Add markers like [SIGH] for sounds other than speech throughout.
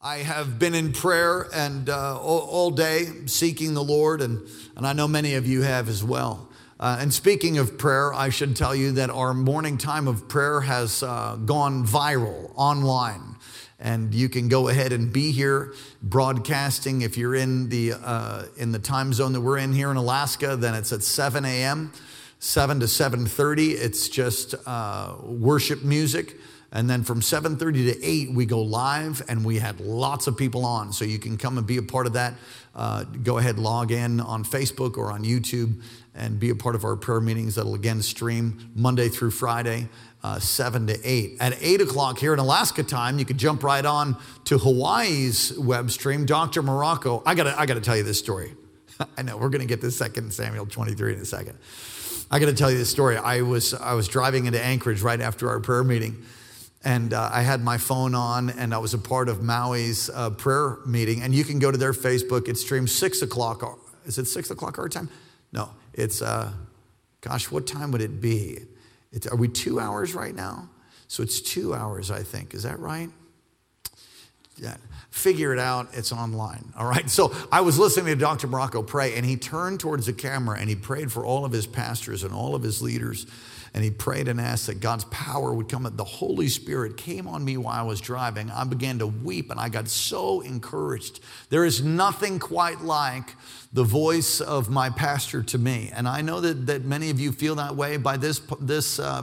I have been in prayer and uh, all, day seeking the Lord, and, and I know many of you have as well. Uh, and speaking of prayer, I should tell you that our morning time of prayer has uh, gone viral online. And you can go ahead and be here broadcasting. If you're in the, uh, in the time zone that we're in here in Alaska, then it's at 7 a.m., 7 to 7.30. It's just uh, worship music. And then from 7:30 to 8, we go live, and we had lots of people on. So you can come and be a part of that. Uh, go ahead, log in on Facebook or on YouTube, and be a part of our prayer meetings. That'll again stream Monday through Friday, uh, 7 to 8. At 8 o'clock here in Alaska time, you could jump right on to Hawaii's web stream. Dr. Morocco, I gotta, I gotta tell you this story. [LAUGHS] I know we're gonna get to Second Samuel 23 in a second. I gotta tell you this story. I was, I was driving into Anchorage right after our prayer meeting and uh, I had my phone on, and I was a part of Maui's uh, prayer meeting. And you can go to their Facebook. It streams six o'clock. Is it six o'clock our time? No, it's. Uh, gosh, what time would it be? It's, are we two hours right now? So it's two hours, I think. Is that right? Yeah. Figure it out. It's online. All right. So I was listening to Dr. Morocco pray, and he turned towards the camera and he prayed for all of his pastors and all of his leaders and he prayed and asked that God's power would come. The Holy Spirit came on me while I was driving. I began to weep and I got so encouraged. There is nothing quite like the voice of my pastor to me. And I know that, that many of you feel that way by this, this uh,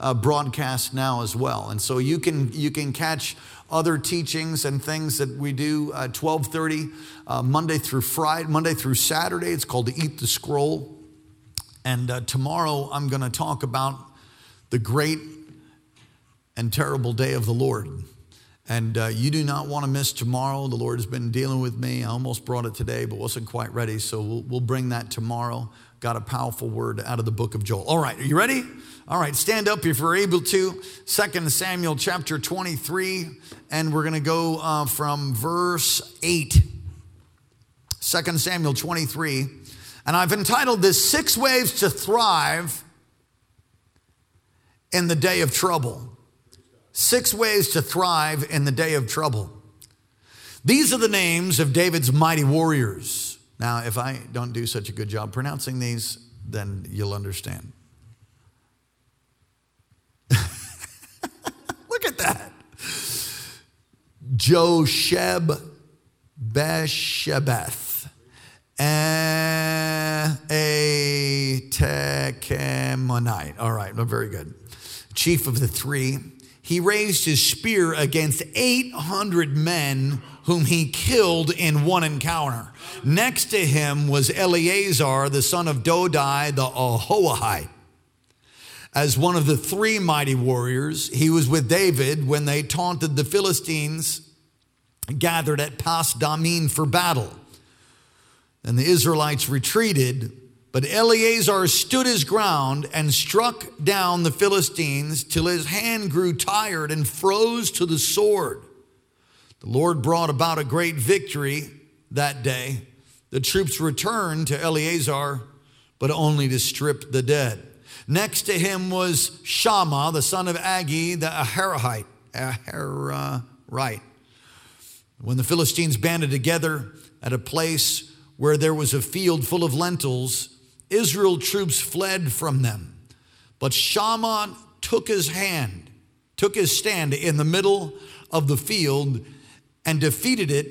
uh, broadcast now as well. And so you can, you can catch other teachings and things that we do at 1230 uh, Monday through Friday, Monday through Saturday. It's called Eat the Scroll. And uh, tomorrow I'm going to talk about the great and terrible day of the Lord. And uh, you do not want to miss tomorrow. The Lord has been dealing with me. I almost brought it today, but wasn't quite ready. So we'll, we'll bring that tomorrow. Got a powerful word out of the book of Joel. All right, are you ready? All right, stand up if you're able to. Second Samuel chapter 23, and we're going to go uh, from verse 8. Second Samuel 23 and I've entitled this Six Ways to Thrive in the Day of Trouble. Six Ways to Thrive in the Day of Trouble. These are the names of David's mighty warriors. Now, if I don't do such a good job pronouncing these, then you'll understand. [LAUGHS] Look at that. Josheb Beshebeth Tekemonite. All right, very good. Chief of the three. He raised his spear against 800 men whom he killed in one encounter. Next to him was Eleazar, the son of Dodai, the Ahoahite. As one of the three mighty warriors, he was with David when they taunted the Philistines gathered at Pas Dammim for battle. And the Israelites retreated, but Eleazar stood his ground and struck down the Philistines till his hand grew tired and froze to the sword. The Lord brought about a great victory that day. The troops returned to Eleazar, but only to strip the dead. Next to him was Shammah, the son of Agi, the Aharahite. Aharahite. When the Philistines banded together at a place where there was a field full of lentils, Israel troops fled from them. But Shammah took his hand, took his stand in the middle of the field and defeated it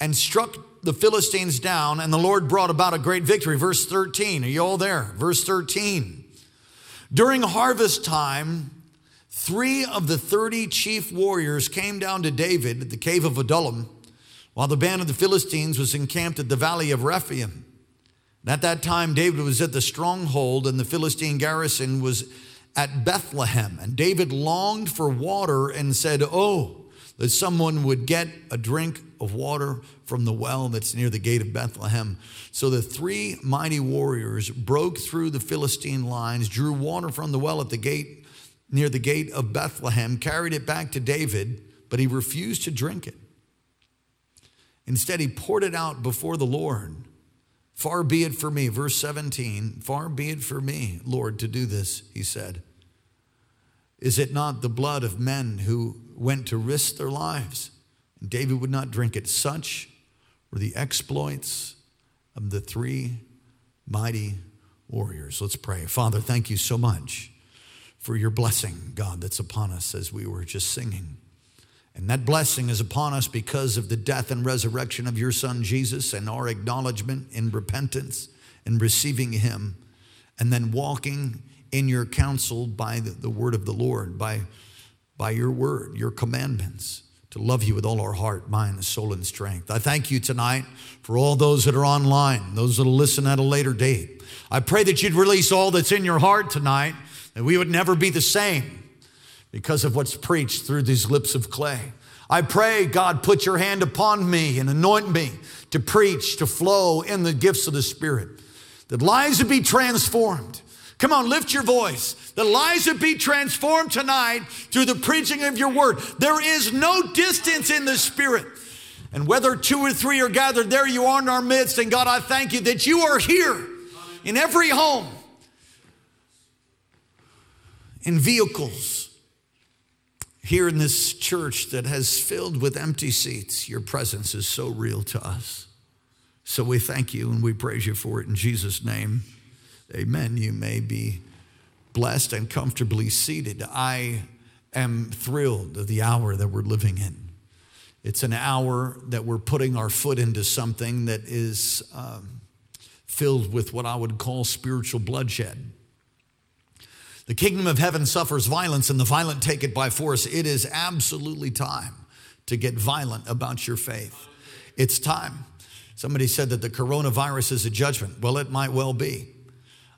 and struck the Philistines down, and the Lord brought about a great victory. Verse 13, are you all there? Verse 13. During harvest time, three of the 30 chief warriors came down to David at the cave of Adullam while the band of the Philistines was encamped at the valley of Rephaim. And at that time, David was at the stronghold, and the Philistine garrison was at Bethlehem. And David longed for water and said, Oh, that someone would get a drink of water from the well that's near the gate of Bethlehem. So the three mighty warriors broke through the Philistine lines, drew water from the well at the gate near the gate of Bethlehem, carried it back to David, but he refused to drink it. Instead, he poured it out before the Lord. Far be it for me, verse 17, far be it for me, Lord, to do this, he said. Is it not the blood of men who went to risk their lives And David would not drink it. Such were the exploits of the three mighty warriors. Let's pray. Father, thank you so much for your blessing, God, that's upon us as we were just singing. And that blessing is upon us because of the death and resurrection of your Son Jesus and our acknowledgement in repentance and receiving him, and then walking in your counsel by the, the word of the Lord, by, by your word, your commandments to love you with all our heart, mind, soul, and strength. I thank you tonight for all those that are online, those that will listen at a later date. I pray that you'd release all that's in your heart tonight, that we would never be the same because of what's preached through these lips of clay. I pray, God, put your hand upon me and anoint me to preach, to flow in the gifts of the Spirit, that lives would be transformed Come on, lift your voice. The lives would be transformed tonight through the preaching of your word. There is no distance in the spirit. And whether two or three are gathered, there you are in our midst. And God, I thank you that you are here in every home, in vehicles, here in this church that has filled with empty seats. Your presence is so real to us. So we thank you and we praise you for it in Jesus' name. Amen. You may be blessed and comfortably seated. I am thrilled of the hour that we're living in. It's an hour that we're putting our foot into something that is um, filled with what I would call spiritual bloodshed. The kingdom of heaven suffers violence, and the violent take it by force. It is absolutely time to get violent about your faith. It's time. Somebody said that the coronavirus is a judgment. Well, it might well be.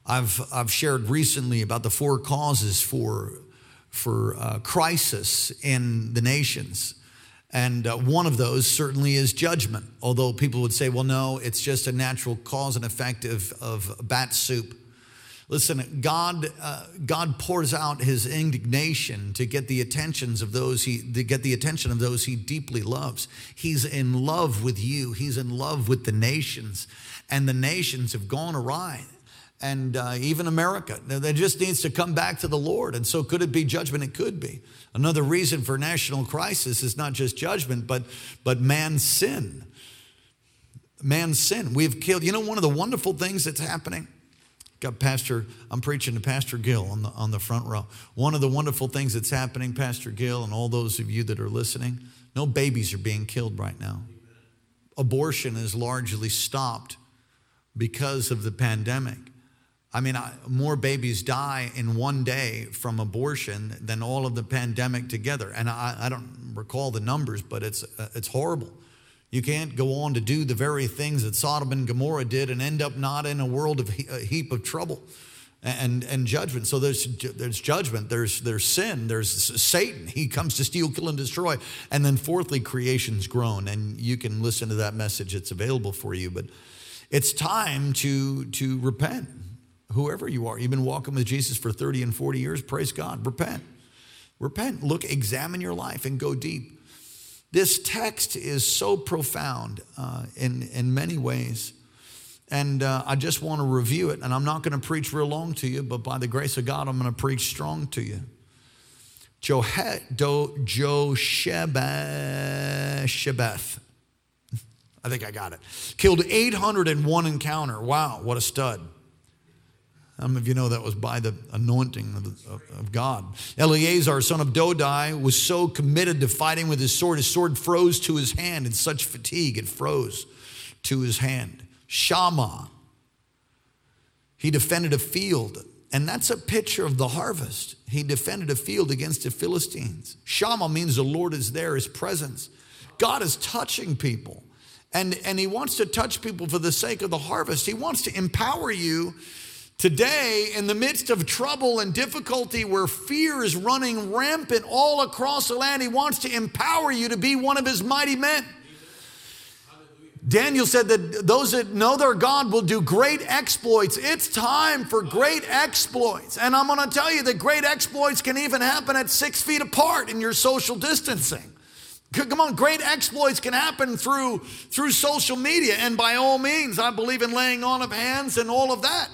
I've, I've shared recently about the four causes for, for uh, crisis in the nations. And uh, one of those certainly is judgment, although people would say, well, no, it's just a natural cause and effect of, of bat soup. Listen, God, uh, God pours out his indignation to get the attentions of those he, to get the attention of those he deeply loves. He's in love with you. He's in love with the nations, and the nations have gone awry and uh, even America. That just needs to come back to the Lord. And so, could it be judgment? It could be. Another reason for national crisis is not just judgment, but, but man's sin. Man's sin. We've killed, you know, one of the wonderful things that's happening. Got Pastor, I'm preaching to Pastor Gill on the, on the front row. One of the wonderful things that's happening, Pastor Gill, and all those of you that are listening, no babies are being killed right now. Abortion is largely stopped because of the pandemic. I mean, more babies die in one day from abortion than all of the pandemic together. And I, I don't recall the numbers, but it's, uh, it's horrible. You can't go on to do the very things that Sodom and Gomorrah did and end up not in a world of a heap of trouble and, and judgment. So there's, there's judgment, there's, there's sin, there's Satan. He comes to steal, kill, and destroy. And then, fourthly, creation's groan. And you can listen to that message, it's available for you. But it's time to, to repent whoever you are. You've been walking with Jesus for 30 and 40 years, praise God. Repent. Repent. Look, examine your life and go deep. This text is so profound uh, in, in many ways. And uh, I just want to review it. And I'm not going to preach real long to you, but by the grace of God, I'm going to preach strong to you. Joshebeth, [LAUGHS] I think I got it, killed 801 encounter. Wow, what a stud. Some of you know that was by the anointing of, the, of, God. Eleazar, son of Dodai, was so committed to fighting with his sword, his sword froze to his hand in such fatigue, it froze to his hand. Shammah, he defended a field, and that's a picture of the harvest. He defended a field against the Philistines. Shammah means the Lord is there, his presence. God is touching people, and, and he wants to touch people for the sake of the harvest. He wants to empower you Today, in the midst of trouble and difficulty where fear is running rampant all across the land, He wants to empower you to be one of His mighty men. Daniel said that those that know their God will do great exploits. It's time for great exploits. And I'm going to tell you that great exploits can even happen at six feet apart in your social distancing. Come on, great exploits can happen through, through social media. And by all means, I believe in laying on of hands and all of that.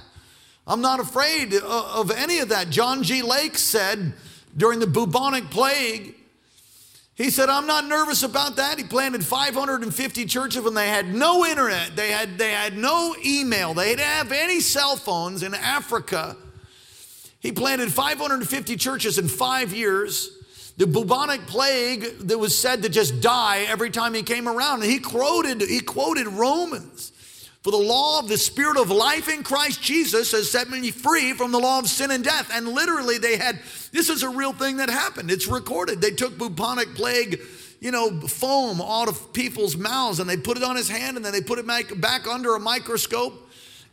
I'm not afraid uh, of any of that. John G. Lake said during the bubonic plague, He said, I'm not nervous about that. He planted 550 churches and they had no internet. They had, they had no email. They didn't have any cell phones in Africa. He planted 550 churches in five years. The bubonic plague that was said to just die every time he came around. And he quoted, he quoted Romans. For the law of the spirit of life in Christ Jesus has set me free from the law of sin and death. And literally, they had this is a real thing that happened. It's recorded. They took bubonic plague, you know, foam out of people's mouths and they put it on his hand and then they put it back, under a microscope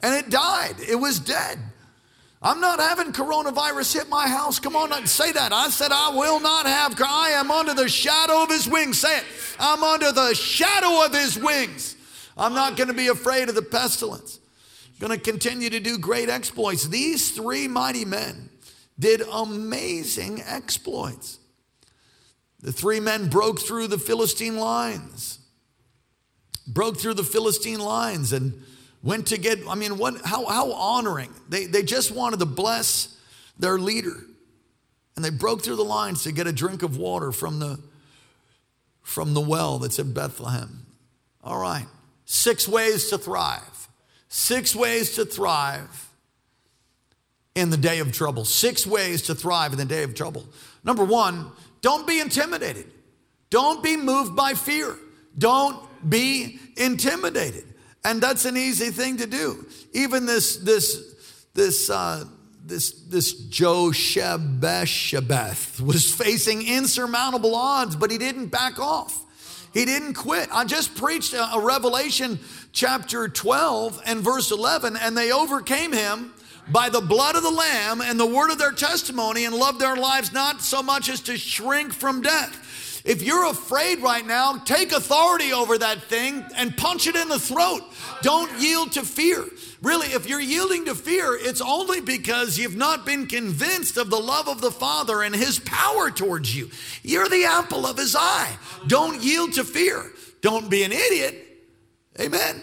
and it died. It was dead. I'm not having coronavirus hit my house. Come on, say that. I said, I will not have. I am under the shadow of his wings. Say it. I'm under the shadow of his wings. I'm not going to be afraid of the pestilence. I'm Going to continue to do great exploits. These three mighty men did amazing exploits. The three men broke through the Philistine lines, broke through the Philistine lines and went to get, I mean, what, how, how honoring. They, they just wanted to bless their leader. And they broke through the lines to get a drink of water from the, from the well that's in Bethlehem. All right. Six ways to thrive. Six ways to thrive in the day of trouble. Six ways to thrive in the day of trouble. Number one, don't be intimidated. Don't be moved by fear. Don't be intimidated. And that's an easy thing to do. Even this, this, this, uh, this, this Joshebeth was facing insurmountable odds, but he didn't back off. He didn't quit. I just preached a, a Revelation chapter 12 and verse 11, and they overcame him by the blood of the Lamb and the word of their testimony and loved their lives not so much as to shrink from death. If you're afraid right now, take authority over that thing and punch it in the throat. Don't yield to fear. Really, if you're yielding to fear, it's only because you've not been convinced of the love of the Father and His power towards you. You're the apple of His eye. Don't yield to fear. Don't be an idiot. Amen.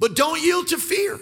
But don't yield to fear.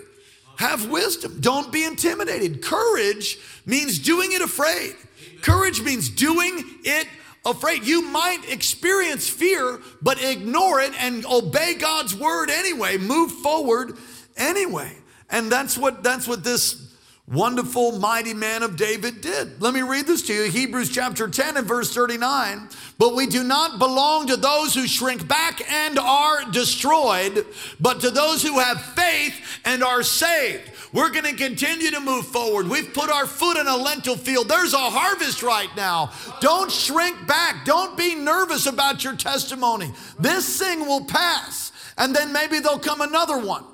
Have wisdom. Don't be intimidated. Courage means doing it afraid. Courage means doing it afraid. You might experience fear, but ignore it and obey God's word anyway. Move forward anyway. And that's what that's what this wonderful mighty man of David did. Let me read this to you. Hebrews chapter 10 and verse 39. But we do not belong to those who shrink back and are destroyed, but to those who have faith and are saved. We're going to continue to move forward. We've put our foot in a lentil field. There's a harvest right now. Don't shrink back. Don't be nervous about your testimony. This thing will pass, and then maybe there'll come another one.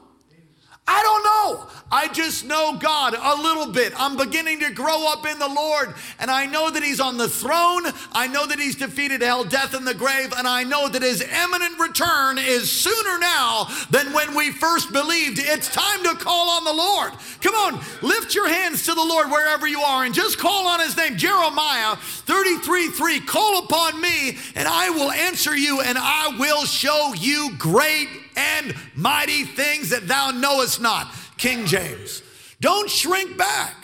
I don't know. I just know God a little bit. I'm beginning to grow up in the Lord, and I know that He's on the throne. I know that He's defeated hell, death, and the grave, and I know that His imminent return is sooner now than when we first believed. It's time to call on the Lord. Come on, lift your hands to the Lord wherever you are and just call on His name. Jeremiah 33 3 Call upon me, and I will answer you, and I will show you great and mighty things that thou knowest not. King James. Don't shrink back.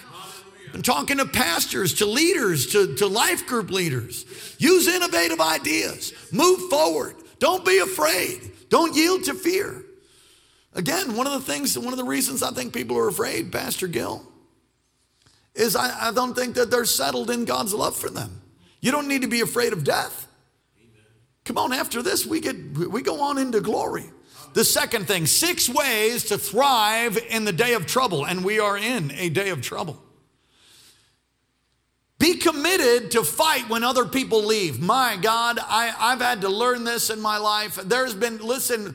I'm talking to pastors, to leaders, to, to life group leaders. Use innovative ideas. Move forward. Don't be afraid. Don't yield to fear. Again, one of the things, one of the reasons I think people are afraid, Pastor Gill, is I, I don't think that they're settled in God's love for them. You don't need to be afraid of death. Come on, after this, we get we go on into glory. The second thing, six ways to thrive in the day of trouble, and we are in a day of trouble. Be committed to fight when other people leave. My God, I, I've had to learn this in my life. There's been, listen,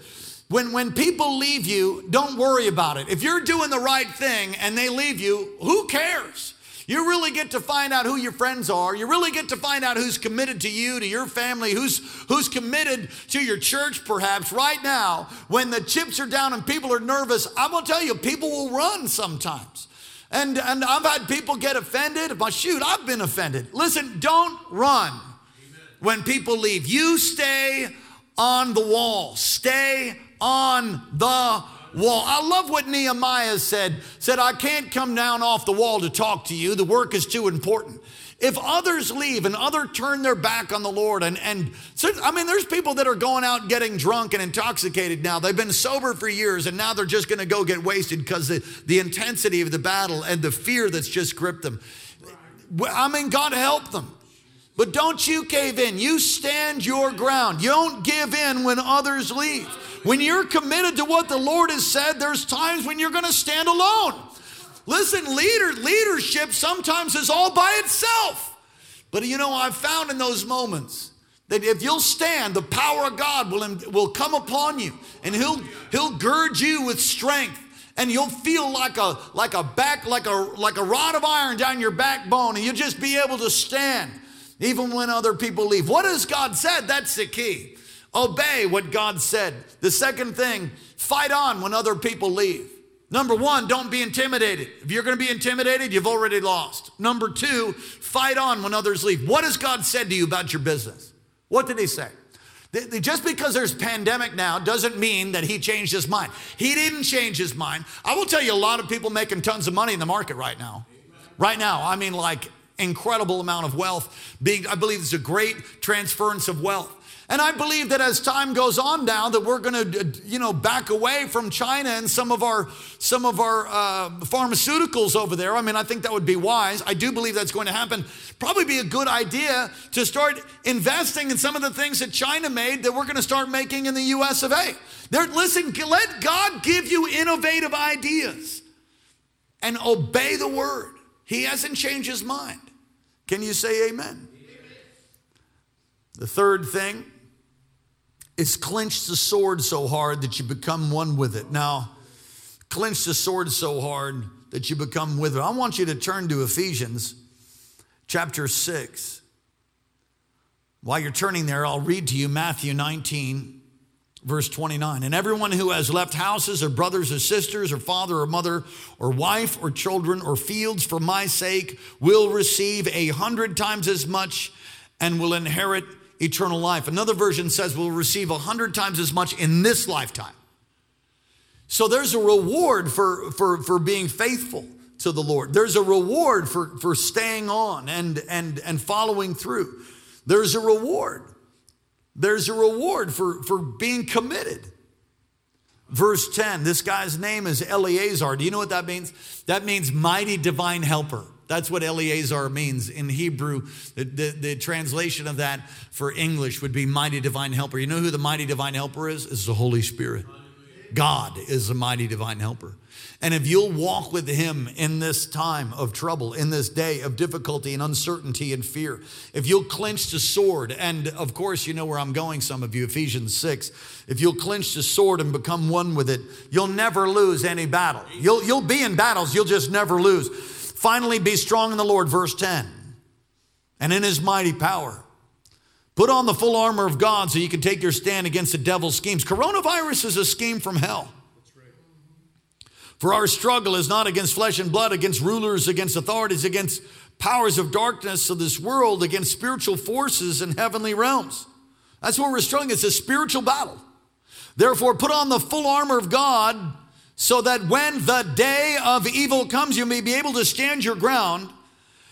when, when people leave you, don't worry about it. If you're doing the right thing and they leave you, who cares? You really get to find out who your friends are. You really get to find out who's committed to you, to your family, who's, who's committed to your church, perhaps. Right now, when the chips are down and people are nervous, I'm going to tell you, people will run sometimes. And, and I've had people get offended. But shoot, I've been offended. Listen, don't run when people leave. You stay on the wall, stay on the wall. I love what Nehemiah said. Said, I can't come down off the wall to talk to you. The work is too important. if others leave and other turn their back on the Lord and and so, I mean there's people that are going out getting drunk and intoxicated now. They've been sober for years and now they're just going to go get wasted because the, the intensity of the battle and the fear that's just gripped them. I mean God help them. But don't you cave in. You stand your ground. You don't give in when others leave. When you're committed to what the Lord has said, there's times when you're going to stand alone. Listen, leader, leadership sometimes is all by itself. But you know, I've found in those moments that if you'll stand, the power of God will, will come upon you and he'll, he'll gird you with strength and you'll feel like a, like a back, like a, like a rod of iron down your backbone and you'll just be able to stand even when other people leave. What has God said? That's the key. Obey what God said. The second thing, fight on when other people leave. Number one, don't be intimidated. If you're going to be intimidated, you've already lost. Number two, fight on when others leave. What has God said to you about your business? What did He say? Just because there's pandemic now doesn't mean that he changed his mind. He didn't change his mind. I will tell you a lot of people making tons of money in the market right now. Right now, I mean like incredible amount of wealth being I believe it's a great transference of wealth. And I believe that as time goes on now, that we're going to, you know, back away from China and some of our some of our uh, pharmaceuticals over there. I mean, I think that would be wise. I do believe that's going to happen. Probably be a good idea to start investing in some of the things that China made that we're going to start making in the U.S. of A. There, listen, let God give you innovative ideas and obey the word. He hasn't changed his mind. Can you say amen? The third thing is clench the sword so hard that you become one with it. Now, clench the sword so hard that you become with it. I want you to turn to Ephesians chapter 6. While you're turning there, I'll read to you Matthew 19, verse 29. And everyone who has left houses or brothers or sisters or father or mother or wife or children or fields for my sake will receive a hundred times as much and will inherit eternal life. Another version says we'll receive a hundred times as much in this lifetime. So there's a reward for, for, for being faithful to the Lord. There's a reward for, for staying on and, and, and following through. There's a reward. There's a reward for, for being committed. Verse 10, this guy's name is Eleazar. Do you know what that means? That means mighty divine helper. That's what Eleazar means in Hebrew. The, the, the, translation of that for English would be mighty divine helper. You know who the mighty divine helper is? It's the Holy Spirit. God is the mighty divine helper. And if you'll walk with him in this time of trouble, in this day of difficulty and uncertainty and fear, if you'll clench the sword, and of course, you know where I'm going, some of you, Ephesians 6, if you'll clench the sword and become one with it, you'll never lose any battle. You'll, you'll be in battles, you'll just never lose. Finally, be strong in the Lord, verse 10, and in his mighty power. Put on the full armor of God so you can take your stand against the devil's schemes. Coronavirus is a scheme from hell. For our struggle is not against flesh and blood, against rulers, against authorities, against powers of darkness of this world, against spiritual forces in heavenly realms. That's what we're struggling. It's a spiritual battle. Therefore, put on the full armor of God so that when the day of evil comes, you may be able to stand your ground.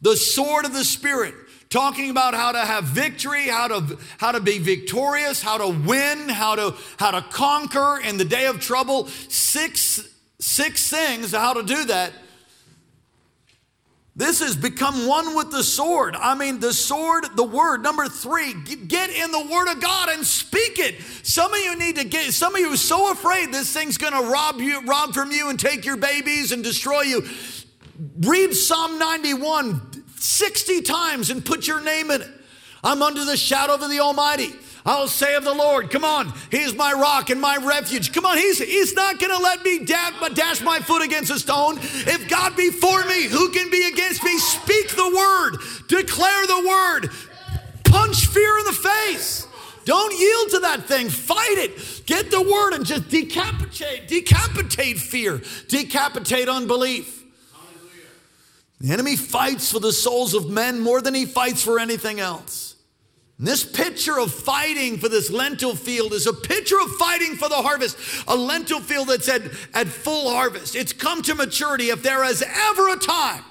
The sword of the Spirit. Talking about how to have victory, how to, how to be victorious, how to win, how to, how to conquer in the day of trouble. Six, six things how to do that this has become one with the sword. I mean, the sword, the word. Number three, get in the word of God and speak it. Some of you need to get, some of you are so afraid this thing's gonna rob you, rob from you and take your babies and destroy you. Read Psalm 91 60 times and put your name in it. I'm under the shadow of the Almighty. I'll say of the Lord, come on, He's my rock and my refuge. Come on, He's, he's not going to let me dash my foot against a stone. If God be for me, who can be against me? Speak the word, declare the word, punch fear in the face. Don't yield to that thing. Fight it. Get the word and just decapitate, decapitate fear, decapitate unbelief. The enemy fights for the souls of men more than he fights for anything else. And this picture of fighting for this lentil field is a picture of fighting for the harvest. A lentil field that's at, at full harvest. It's come to maturity. If there is ever a time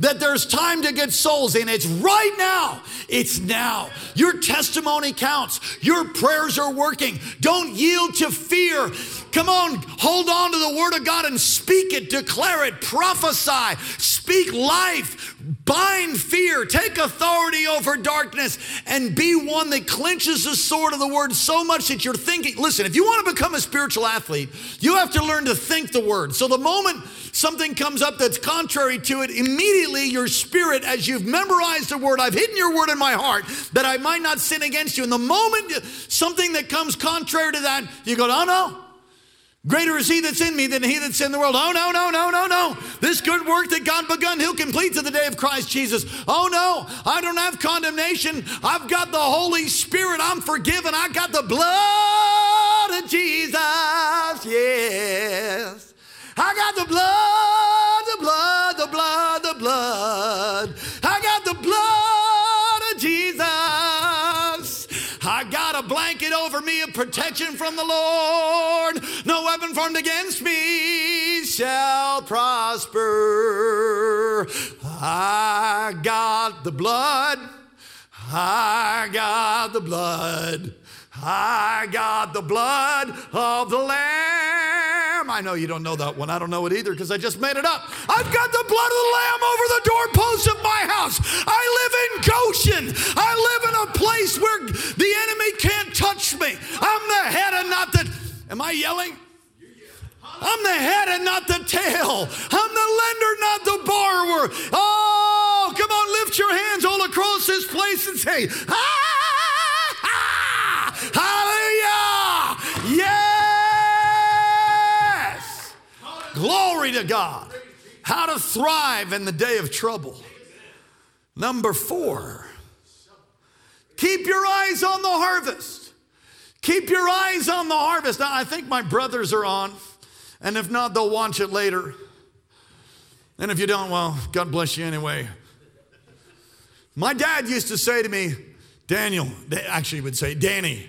that there's time to get souls in. It's right now. It's now. Your testimony counts. Your prayers are working. Don't yield to fear. Come on, hold on to the word of God and speak it, declare it, prophesy, speak life, bind fear, take authority over darkness, and be one that clinches the sword of the word so much that you're thinking. Listen, if you want to become a spiritual athlete, you have to learn to think the word. So the moment something comes up that's contrary to it, immediately your spirit, as you've memorized the word, I've hidden your word in my heart that I might not sin against you. And the moment something that comes contrary to that, you go, oh no, Greater is he that's in me than he that's in the world. Oh, no, no, no, no, no. This good work that God begun, he'll complete to the day of Christ Jesus. Oh, no, I don't have condemnation. I've got the Holy Spirit. I'm forgiven. I got the blood of Jesus. Yes. I got the blood, protection from the Lord. No weapon formed against me shall prosper. I got the blood. I got the blood. I got the blood of the Lamb. I know you don't know that one. I don't know it either because I just made it up. I've got the blood of the Lamb over the doorposts of my house. I live in Goshen. I live in a place where the enemy can't touch me. I'm the head and not the. Am I yelling? I'm the head and not the tail. I'm the lender, not the borrower. Oh, come on, lift your hands all across this place and say, ah! Yes! Glory to God. How to thrive in the day of trouble. Number four, keep your eyes on the harvest. Keep your eyes on the harvest. Now, I think my brothers are on, and if not, they'll watch it later. And if you don't, well, God bless you anyway. My dad used to say to me, Daniel, actually would say, Danny,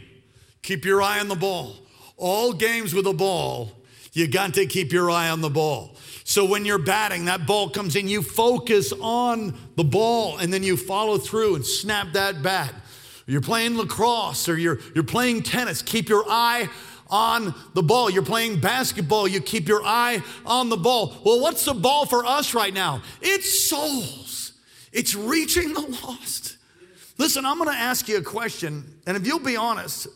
keep your eye on the ball. All games with a ball, you got to keep your eye on the ball. So when you're batting, that ball comes in, you focus on the ball and then you follow through and snap that bat. You're playing lacrosse or you're, you're playing tennis, keep your eye on the ball. You're playing basketball, you keep your eye on the ball. Well, what's the ball for us right now? It's souls, it's reaching the lost. Listen, I'm to ask you a question, and if you'll be honest,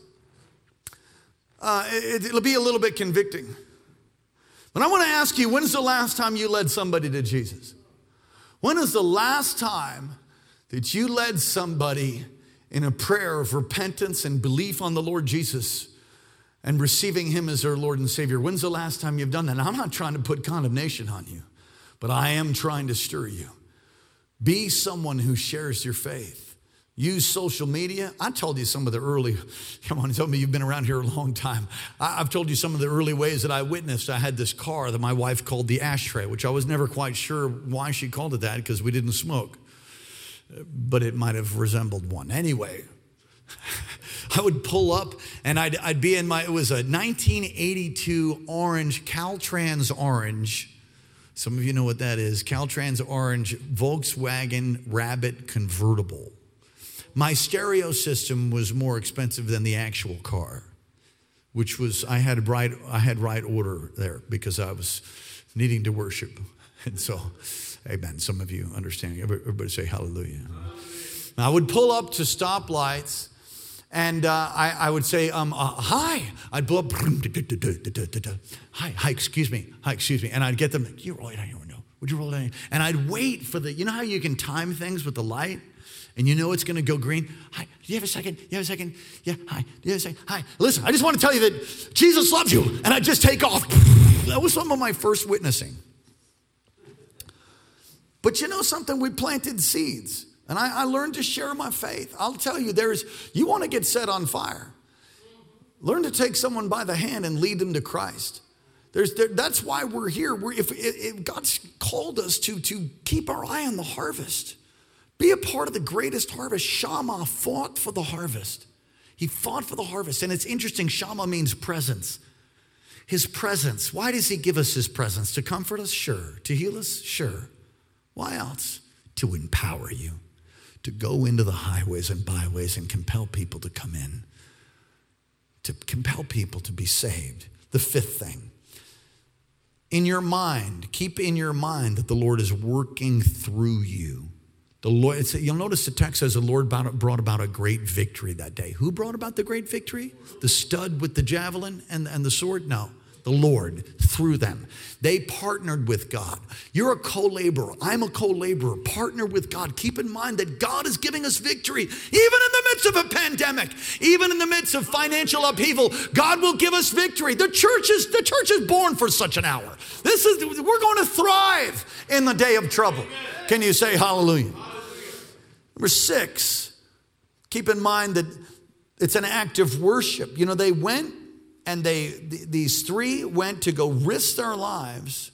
uh, it, it'll be a little bit convicting. But I want to ask you when's the last time you led somebody to Jesus? When is the last time that you led somebody in a prayer of repentance and belief on the Lord Jesus and receiving Him as their Lord and Savior? When's the last time you've done that? I'm not trying to put condemnation on you, but I am trying to stir you. Be someone who shares your faith use social media. I told you some of the early, come on, tell me you've been around here a long time. I, have told you some of the early ways that I witnessed. I had this car that my wife called the ashtray, which I was never quite sure why she called it that because we didn't smoke, but it might have resembled one. Anyway, [LAUGHS] I would pull up and I'd, I'd be in my, it was a 1982 orange, Caltrans orange. Some of you know what that is. Caltrans orange Volkswagen Rabbit convertible my stereo system was more expensive than the actual car, which was, I had right, I had right order there because I was needing to worship. [LAUGHS] And so, amen. Some of you understand. Everybody say hallelujah. I would pull up to stoplights and uh, I, I, would say, um, uh, hi. I'd blow up, [LAUGHS] hi, hi, excuse me, hi, excuse me. And I'd get them, you roll it down your window. Would you roll it down? And I'd wait for the, you know how you can time things with the light? And you know it's going to go green. Hi, do you have a second? Do you have a second? Yeah, hi. Do you have a second? Hi. Listen, I just want to tell you that Jesus loves you, and I just take off. [LAUGHS] That was some of my first witnessing. But you know something? We planted seeds. And I, I learned to share my faith. I'll tell you, there's, you want to get set on fire. Learn to take someone by the hand and lead them to Christ. There's, there, that's why we're here. We're, if, if God's called us to, to keep our eye on the harvest, be a part of the greatest harvest. Shammah fought for the harvest. He fought for the harvest. And it's interesting, Shammah means presence. His presence. Why does he give us his presence? To comfort us? Sure. To heal us? Sure. Why else? To empower you, to go into the highways and byways and compel people to come in, to compel people to be saved. The fifth thing, in your mind, keep in your mind that the Lord is working through you. The Lord, you'll notice the text says the Lord brought about a great victory that day. Who brought about the great victory? The stud with the javelin and, and the sword? No the Lord through them. They partnered with God. You're a co laborer. I'm a co laborer. Partner with God. Keep in mind that God is giving us victory, even in the midst of a pandemic, even in the midst of financial upheaval. God will give us victory. The church is, the church is born for such an hour. This is, we're going to thrive in the day of trouble. Can you say hallelujah? Number six, keep in mind that it's an act of worship. You know, they went and they these three went to go risk their lives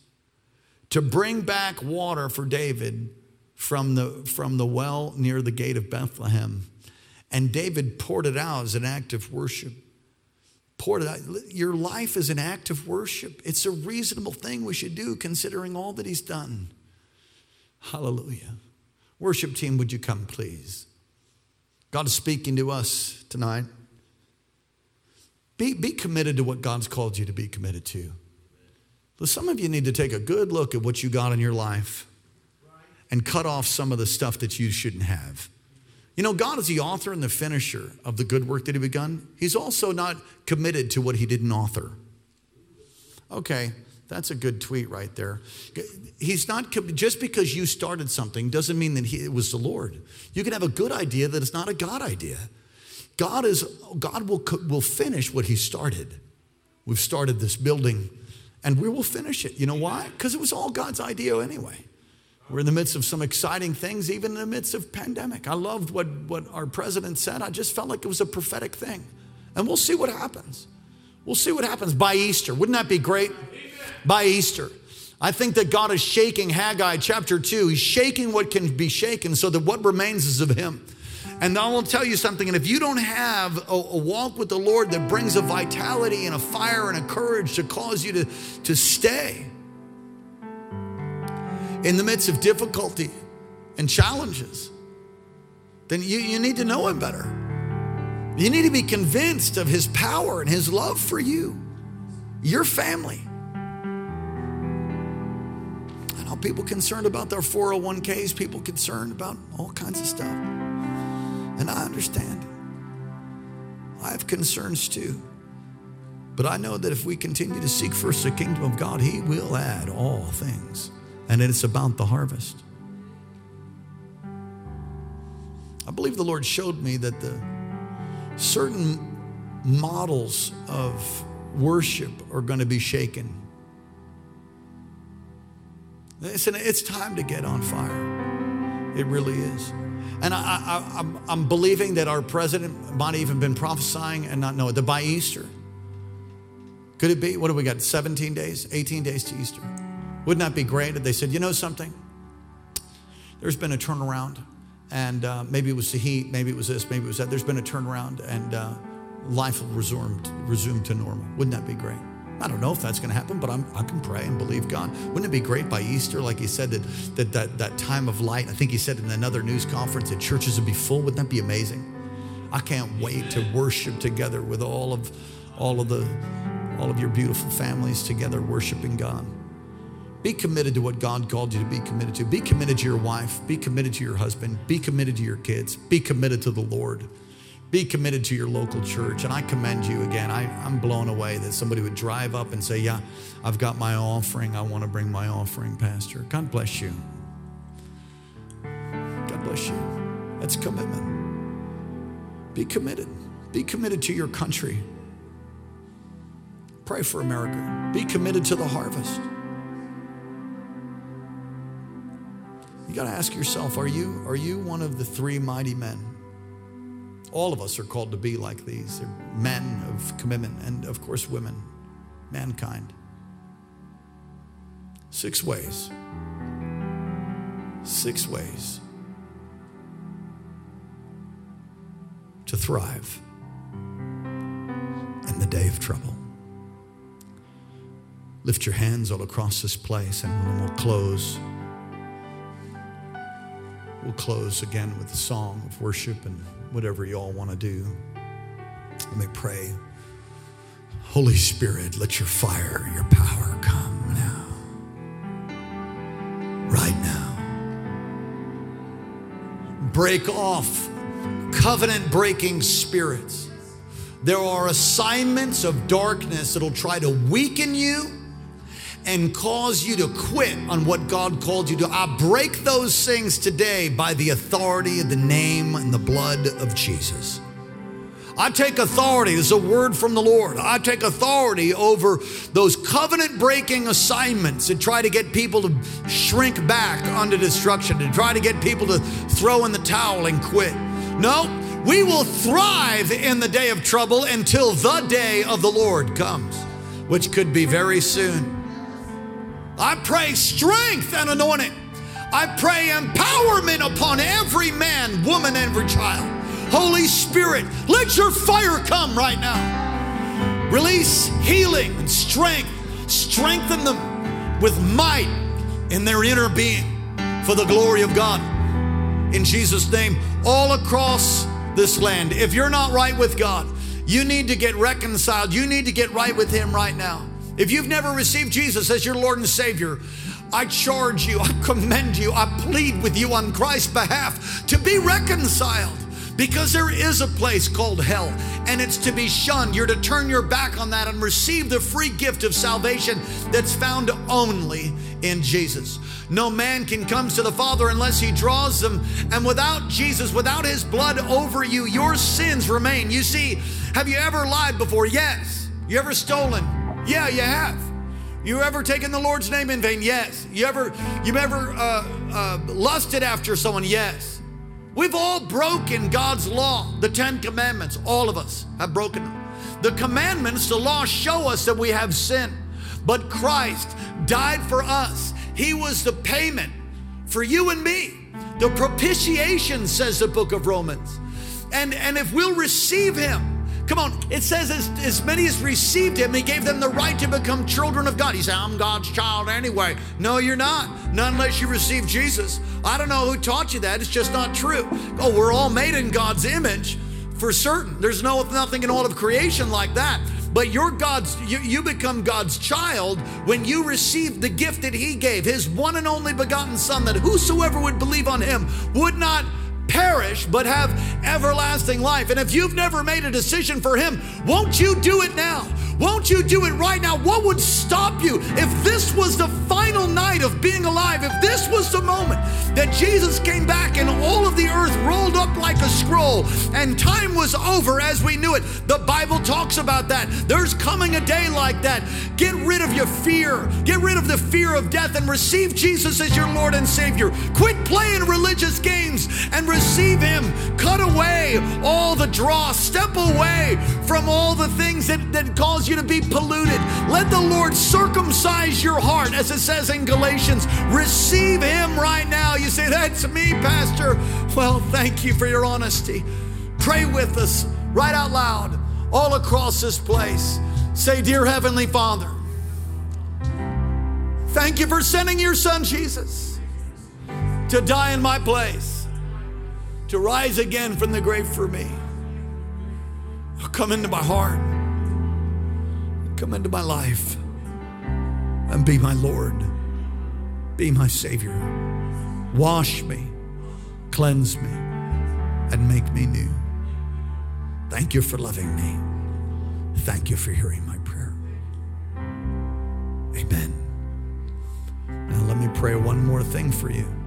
to bring back water for David from the from the well near the gate of Bethlehem. And David poured it out as an act of worship. Poured it out. Your life is an act of worship. It's a reasonable thing we should do considering all that he's done. Hallelujah. Worship team, would you come, please? God is speaking to us tonight. Be, be committed to what God's called you to be committed to. But some of you need to take a good look at what you got in your life and cut off some of the stuff that you shouldn't have. You know, God is the author and the finisher of the good work that He begun. He's also not committed to what He didn't author. Okay, that's a good tweet right there. He's not just because you started something doesn't mean that he, it was the Lord. You can have a good idea that it's not a God idea. God is God will will finish what he started. We've started this building and we will finish it. You know why? Because it was all God's idea anyway. We're in the midst of some exciting things, even in the midst of pandemic. I loved what, what our president said. I just felt like it was a prophetic thing. And we'll see what happens. We'll see what happens by Easter. Wouldn't that be great? By Easter. I think that God is shaking Haggai chapter 2. He's shaking what can be shaken so that what remains is of Him. And I will tell you something, and if you don't have a, a, walk with the Lord that brings a vitality and a fire and a courage to cause you to, to stay in the midst of difficulty and challenges, then you, you need to know Him better. You need to be convinced of His power and His love for you, your family. People concerned about their 401ks, people concerned about all kinds of stuff. And I understand. I have concerns too. But I know that if we continue to seek first the kingdom of God, He will add all things. And it's about the harvest. I believe the Lord showed me that the certain models of worship are going to be shaken. Listen, it's time to get on fire. It really is. And I, am I'm believing that our president might even been prophesying and not know it, that by Easter, could it be? What do we got? 17 days, 18 days to Easter. Wouldn't that be great if they said, you know something? There's been a turnaround, and uh, maybe it was the heat, maybe it was this, maybe it was that. There's been a turnaround, and uh, life will resume, resume to normal. Wouldn't that be great? I don't know if that's going to happen, but I'm, i can pray and believe God. Wouldn't it be great by Easter, like he said, that, that, that, that time of light? I think he said in another news conference that churches would be full. Wouldn't that be amazing? I can't wait to worship together with all of, all of, the, all of your beautiful families together worshiping God. Be committed to what God called you to be committed to. Be committed to your wife. Be committed to your husband. Be committed to your kids. Be committed to the Lord. Be committed to your local church. And I commend you again. I, I'm blown away that somebody would drive up and say, Yeah, I've got my offering. I want to bring my offering, Pastor. God bless you. God bless you. That's commitment. Be committed. Be committed to your country. Pray for America. Be committed to the harvest. You got to ask yourself are you, are you one of the three mighty men? All of us are called to be like these. They're men of commitment and, of course, women, mankind. Six ways. Six ways to thrive in the day of trouble. Lift your hands all across this place and we'll close. We'll close again with a song of worship and whatever you all want to do. Let me pray. Holy Spirit, let your fire, your power come now. Right now. Break off covenant breaking spirits. There are assignments of darkness that'll try to weaken you and cause you to quit on what God called you to. I break those things today by the authority of the name and the blood of Jesus. I take authority. This is a word from the Lord. I take authority over those covenant breaking assignments that try to get people to shrink back under destruction, to try to get people to throw in the towel and quit. No, we will thrive in the day of trouble until the day of the Lord comes, which could be very soon. I pray strength and anointing. I pray empowerment upon every man, woman, and every child. Holy Spirit, let your fire come right now. Release healing and strength. Strengthen them with might in their inner being for the glory of God. In Jesus' name, all across this land. If you're not right with God, you need to get reconciled. You need to get right with Him right now. If you've never received Jesus as your Lord and Savior, I charge you, I commend you, I plead with you on Christ's behalf to be reconciled because there is a place called hell and it's to be shunned. You're to turn your back on that and receive the free gift of salvation that's found only in Jesus. No man can come to the Father unless he draws them. And without Jesus, without his blood over you, your sins remain. You see, have you ever lied before? Yes. You ever stolen? Yeah, you have. You ever taken the Lord's name in vain? Yes. You ever you ever uh, uh, lusted after someone? Yes. We've all broken God's law, the Ten Commandments. All of us have broken them. The commandments, the law, show us that we have sin, but Christ died for us. He was the payment for you and me. The propitiation, says the book of Romans. And, and if we'll receive Him, Come on, it says as, as many as received him, he gave them the right to become children of God. He said, I'm God's child anyway. No, you're not. Not unless you receive Jesus. I don't know who taught you that. It's just not true. Oh, we're all made in God's image for certain. There's no nothing in all of creation like that. But you're God's, you, you become God's child when you receive the gift that He gave, His one and only begotten Son, that whosoever would believe on Him would not perish but have everlasting life. And if you've never made a decision for Him, won't you do it now? Won't you do it right now? What would stop you if this was the final night of being alive? If this was the moment that Jesus came back and all of the earth rolled up like a scroll and time was over as we knew it? The Bible talks about that. There's coming a day like that. Get rid of your fear, get rid of the fear of death, and receive Jesus as your Lord and Savior. Quit playing religious games and receive Him. Cut away all the dross, step away from all the things that, that cause you to be polluted. Let the Lord circumcise your heart, as it says in Galatians. Receive Him right now. You say, That's me, Pastor. Well, thank you for your honesty. Pray with us right out loud, all across this place. Say, Dear Heavenly Father, thank you for sending your Son, Jesus, to die in my place, to rise again from the grave for me. Come into my heart. Come into my life and be my Lord, be my Savior. Wash me, cleanse me, and make me new. Thank you for loving me. Thank you for hearing my prayer. Amen. Now, let me pray one more thing for you.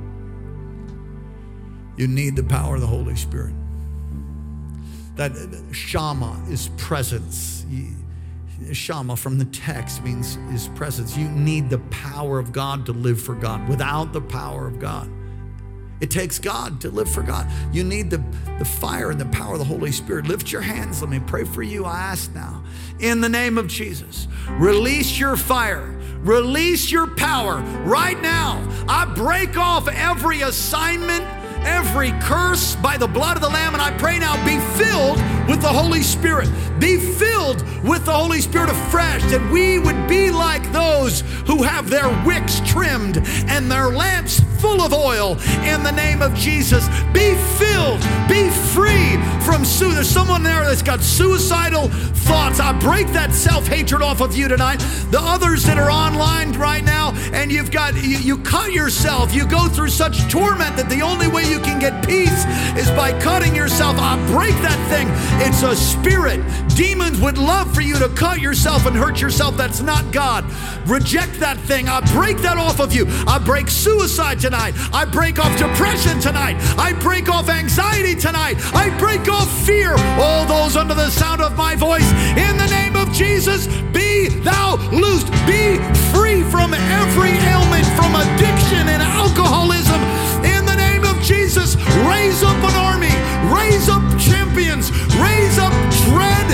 You need the power of the Holy Spirit. That Shama is presence. Shama from the text means is presence. You need the power of God to live for God. Without the power of God, It takes God to live for God. You need the, the fire and the power of the Holy Spirit. Lift your hands. Let me pray for you. I ask now, in the name of Jesus, release your fire. Release your power right now. I break off every assignment every curse by the blood of the Lamb. And I pray now, be filled with the Holy Spirit. Be filled with the Holy Spirit afresh, that we would be like those who have their wicks trimmed and their lamps full of oil in the name of Jesus. Be filled, be free from su. There's someone there that's got suicidal thoughts. I break that self hatred off of you tonight. The others that are online right now, and you've got, you, you cut yourself, you go through such torment that the only way you can get peace is by cutting yourself. I break that thing. It's a spirit. Demons would love for you to cut yourself and hurt yourself. That's not God. Reject that thing. I break that off of you. I break suicide tonight. I break off depression tonight. I break off anxiety tonight. I break off fear. All those under the sound of my voice, in the name of Jesus, be thou loosed. Be free from every ailment, from addiction and alcoholism. In the name of Jesus, raise up an army, raise up champions, raise up dread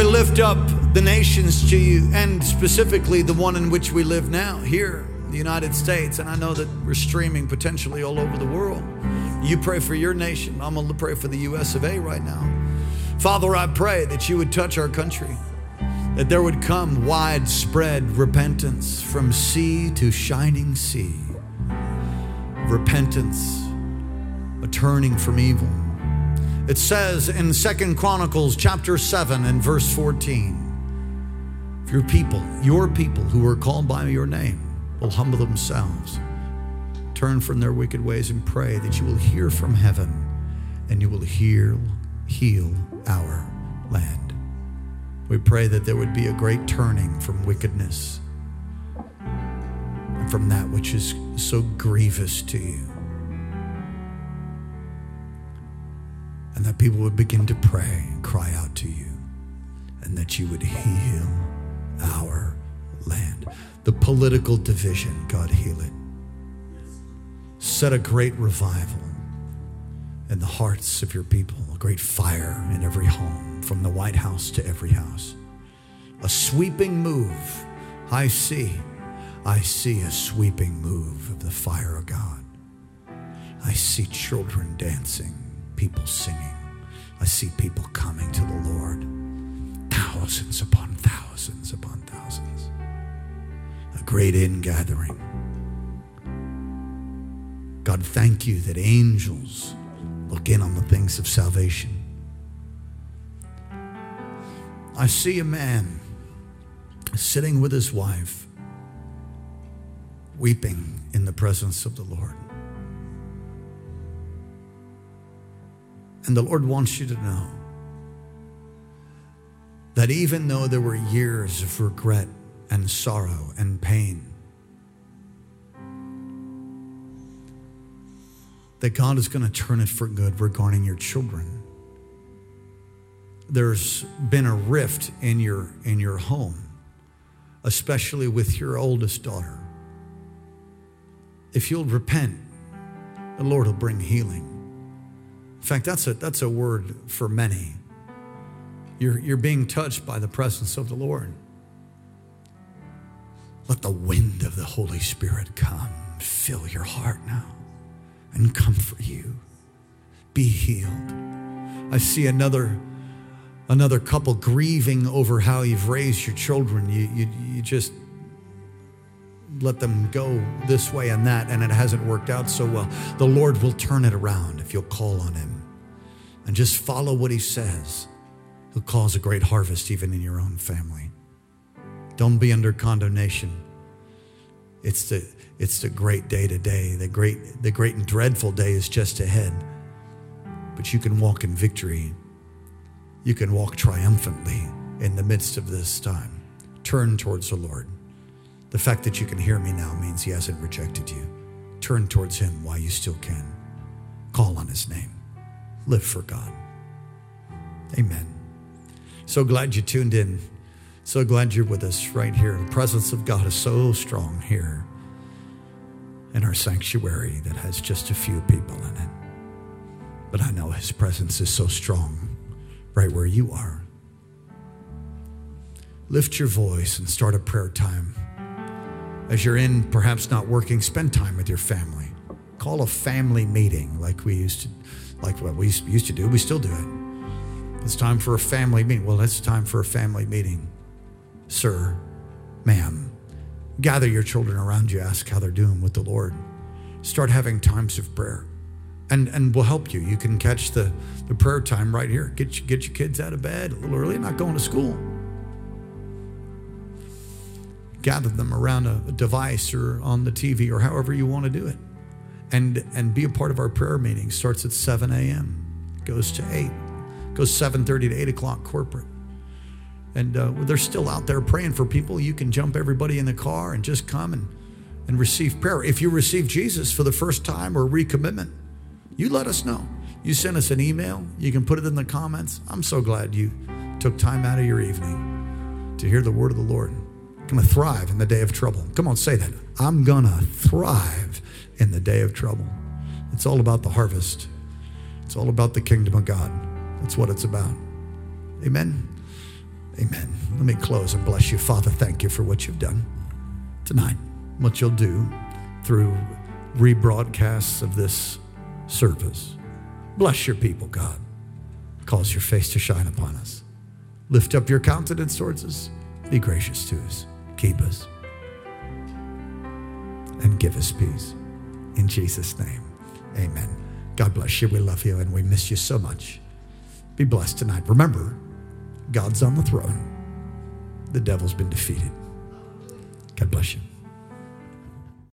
we lift up the nations to you, and specifically the one in which we live now, here, the United States. And I know that we're streaming potentially all over the world. You pray for your nation. I'm going to pray for the US of A right now. Father, I pray that you would touch our country, that there would come widespread repentance from sea to shining sea. Repentance, a turning from evil. It says in Second Chronicles chapter 7 and verse 14, if your people, your people who are called by your name, will humble themselves, turn from their wicked ways and pray that you will hear from heaven and you will heal, heal our land. We pray that there would be a great turning from wickedness and from that which is so grievous to you. And that people would begin to pray and cry out to you, and that you would heal our land. The political division, God heal it. Set a great revival in the hearts of your people, a great fire in every home, from the White House to every house. A sweeping move. I see, I see a sweeping move of the fire of God. I see children dancing, people singing. I see people coming to the Lord. Thousands upon thousands upon thousands. A great ingathering. God, thank you that angels look in on the things of salvation. I see a man sitting with his wife, weeping in the presence of the Lord. And the Lord wants you to know that even though there were years of regret and sorrow and pain, that God is going to turn it for good regarding your children. There's been a rift in your in your home, especially with your oldest daughter. If you'll repent, the Lord will bring healing. In fact, that's a that's a word for many. You're you're being touched by the presence of the Lord. Let the wind of the Holy Spirit come, fill your heart now and comfort you. Be healed. I see another another couple grieving over how you've raised your children. You you, you just let them go this way and that, and it hasn't worked out so well. The Lord will turn it around if you'll call on Him and just follow what He says. He'll cause a great harvest even in your own family. Don't be under condemnation. It's the it's the great day today. The great the great and dreadful day is just ahead. But you can walk in victory. You can walk triumphantly in the midst of this time. Turn towards the Lord. The fact that you can hear me now means He hasn't rejected you. Turn towards Him while you still can. Call on His name. Live for God. Amen. So glad you tuned in. So glad you're with us right here. The presence of God is so strong here in our sanctuary that has just a few people in it. But I know His presence is so strong right where you are. Lift your voice and start a prayer time. As you're in, perhaps not working, spend time with your family. Call a family meeting like we used to, like what we used to do. We still do it. It's time for a family meeting. Well, it's time for a family meeting. Sir, ma'am, gather your children around you, ask how they're doing with the Lord. Start having times of prayer. And, and we'll help you. You can catch the, the prayer time right here. Get, you, get your kids out of bed a little early, not going to school. Gather them around a, device or on the TV or however you want to do it. And, and be a part of our prayer meeting. Starts at 7 a.m., goes to 8, goes 7.30 to 8 o'clock corporate. And uh, they're still out there praying for people. You can jump everybody in the car and just come and, and receive prayer. If you receive Jesus for the first time or recommitment, you let us know. You send us an email. You can put it in the comments. I'm so glad you took time out of your evening to hear the word of the Lord. Going to thrive in the day of trouble. Come on, say that. I'm going to thrive in the day of trouble. It's all about the harvest. It's all about the kingdom of God. That's what it's about. Amen. Amen. Let me close and bless you. Father, thank you for what you've done tonight, what you'll do through rebroadcasts of this service. Bless your people, God. Cause your face to shine upon us. Lift up your countenance towards us. Be gracious to us. Keep us. And give us peace. In Jesus' name, amen. God bless you. We love you and we miss you so much. Be blessed tonight. Remember, God's on the throne, the devil's been defeated. God bless you.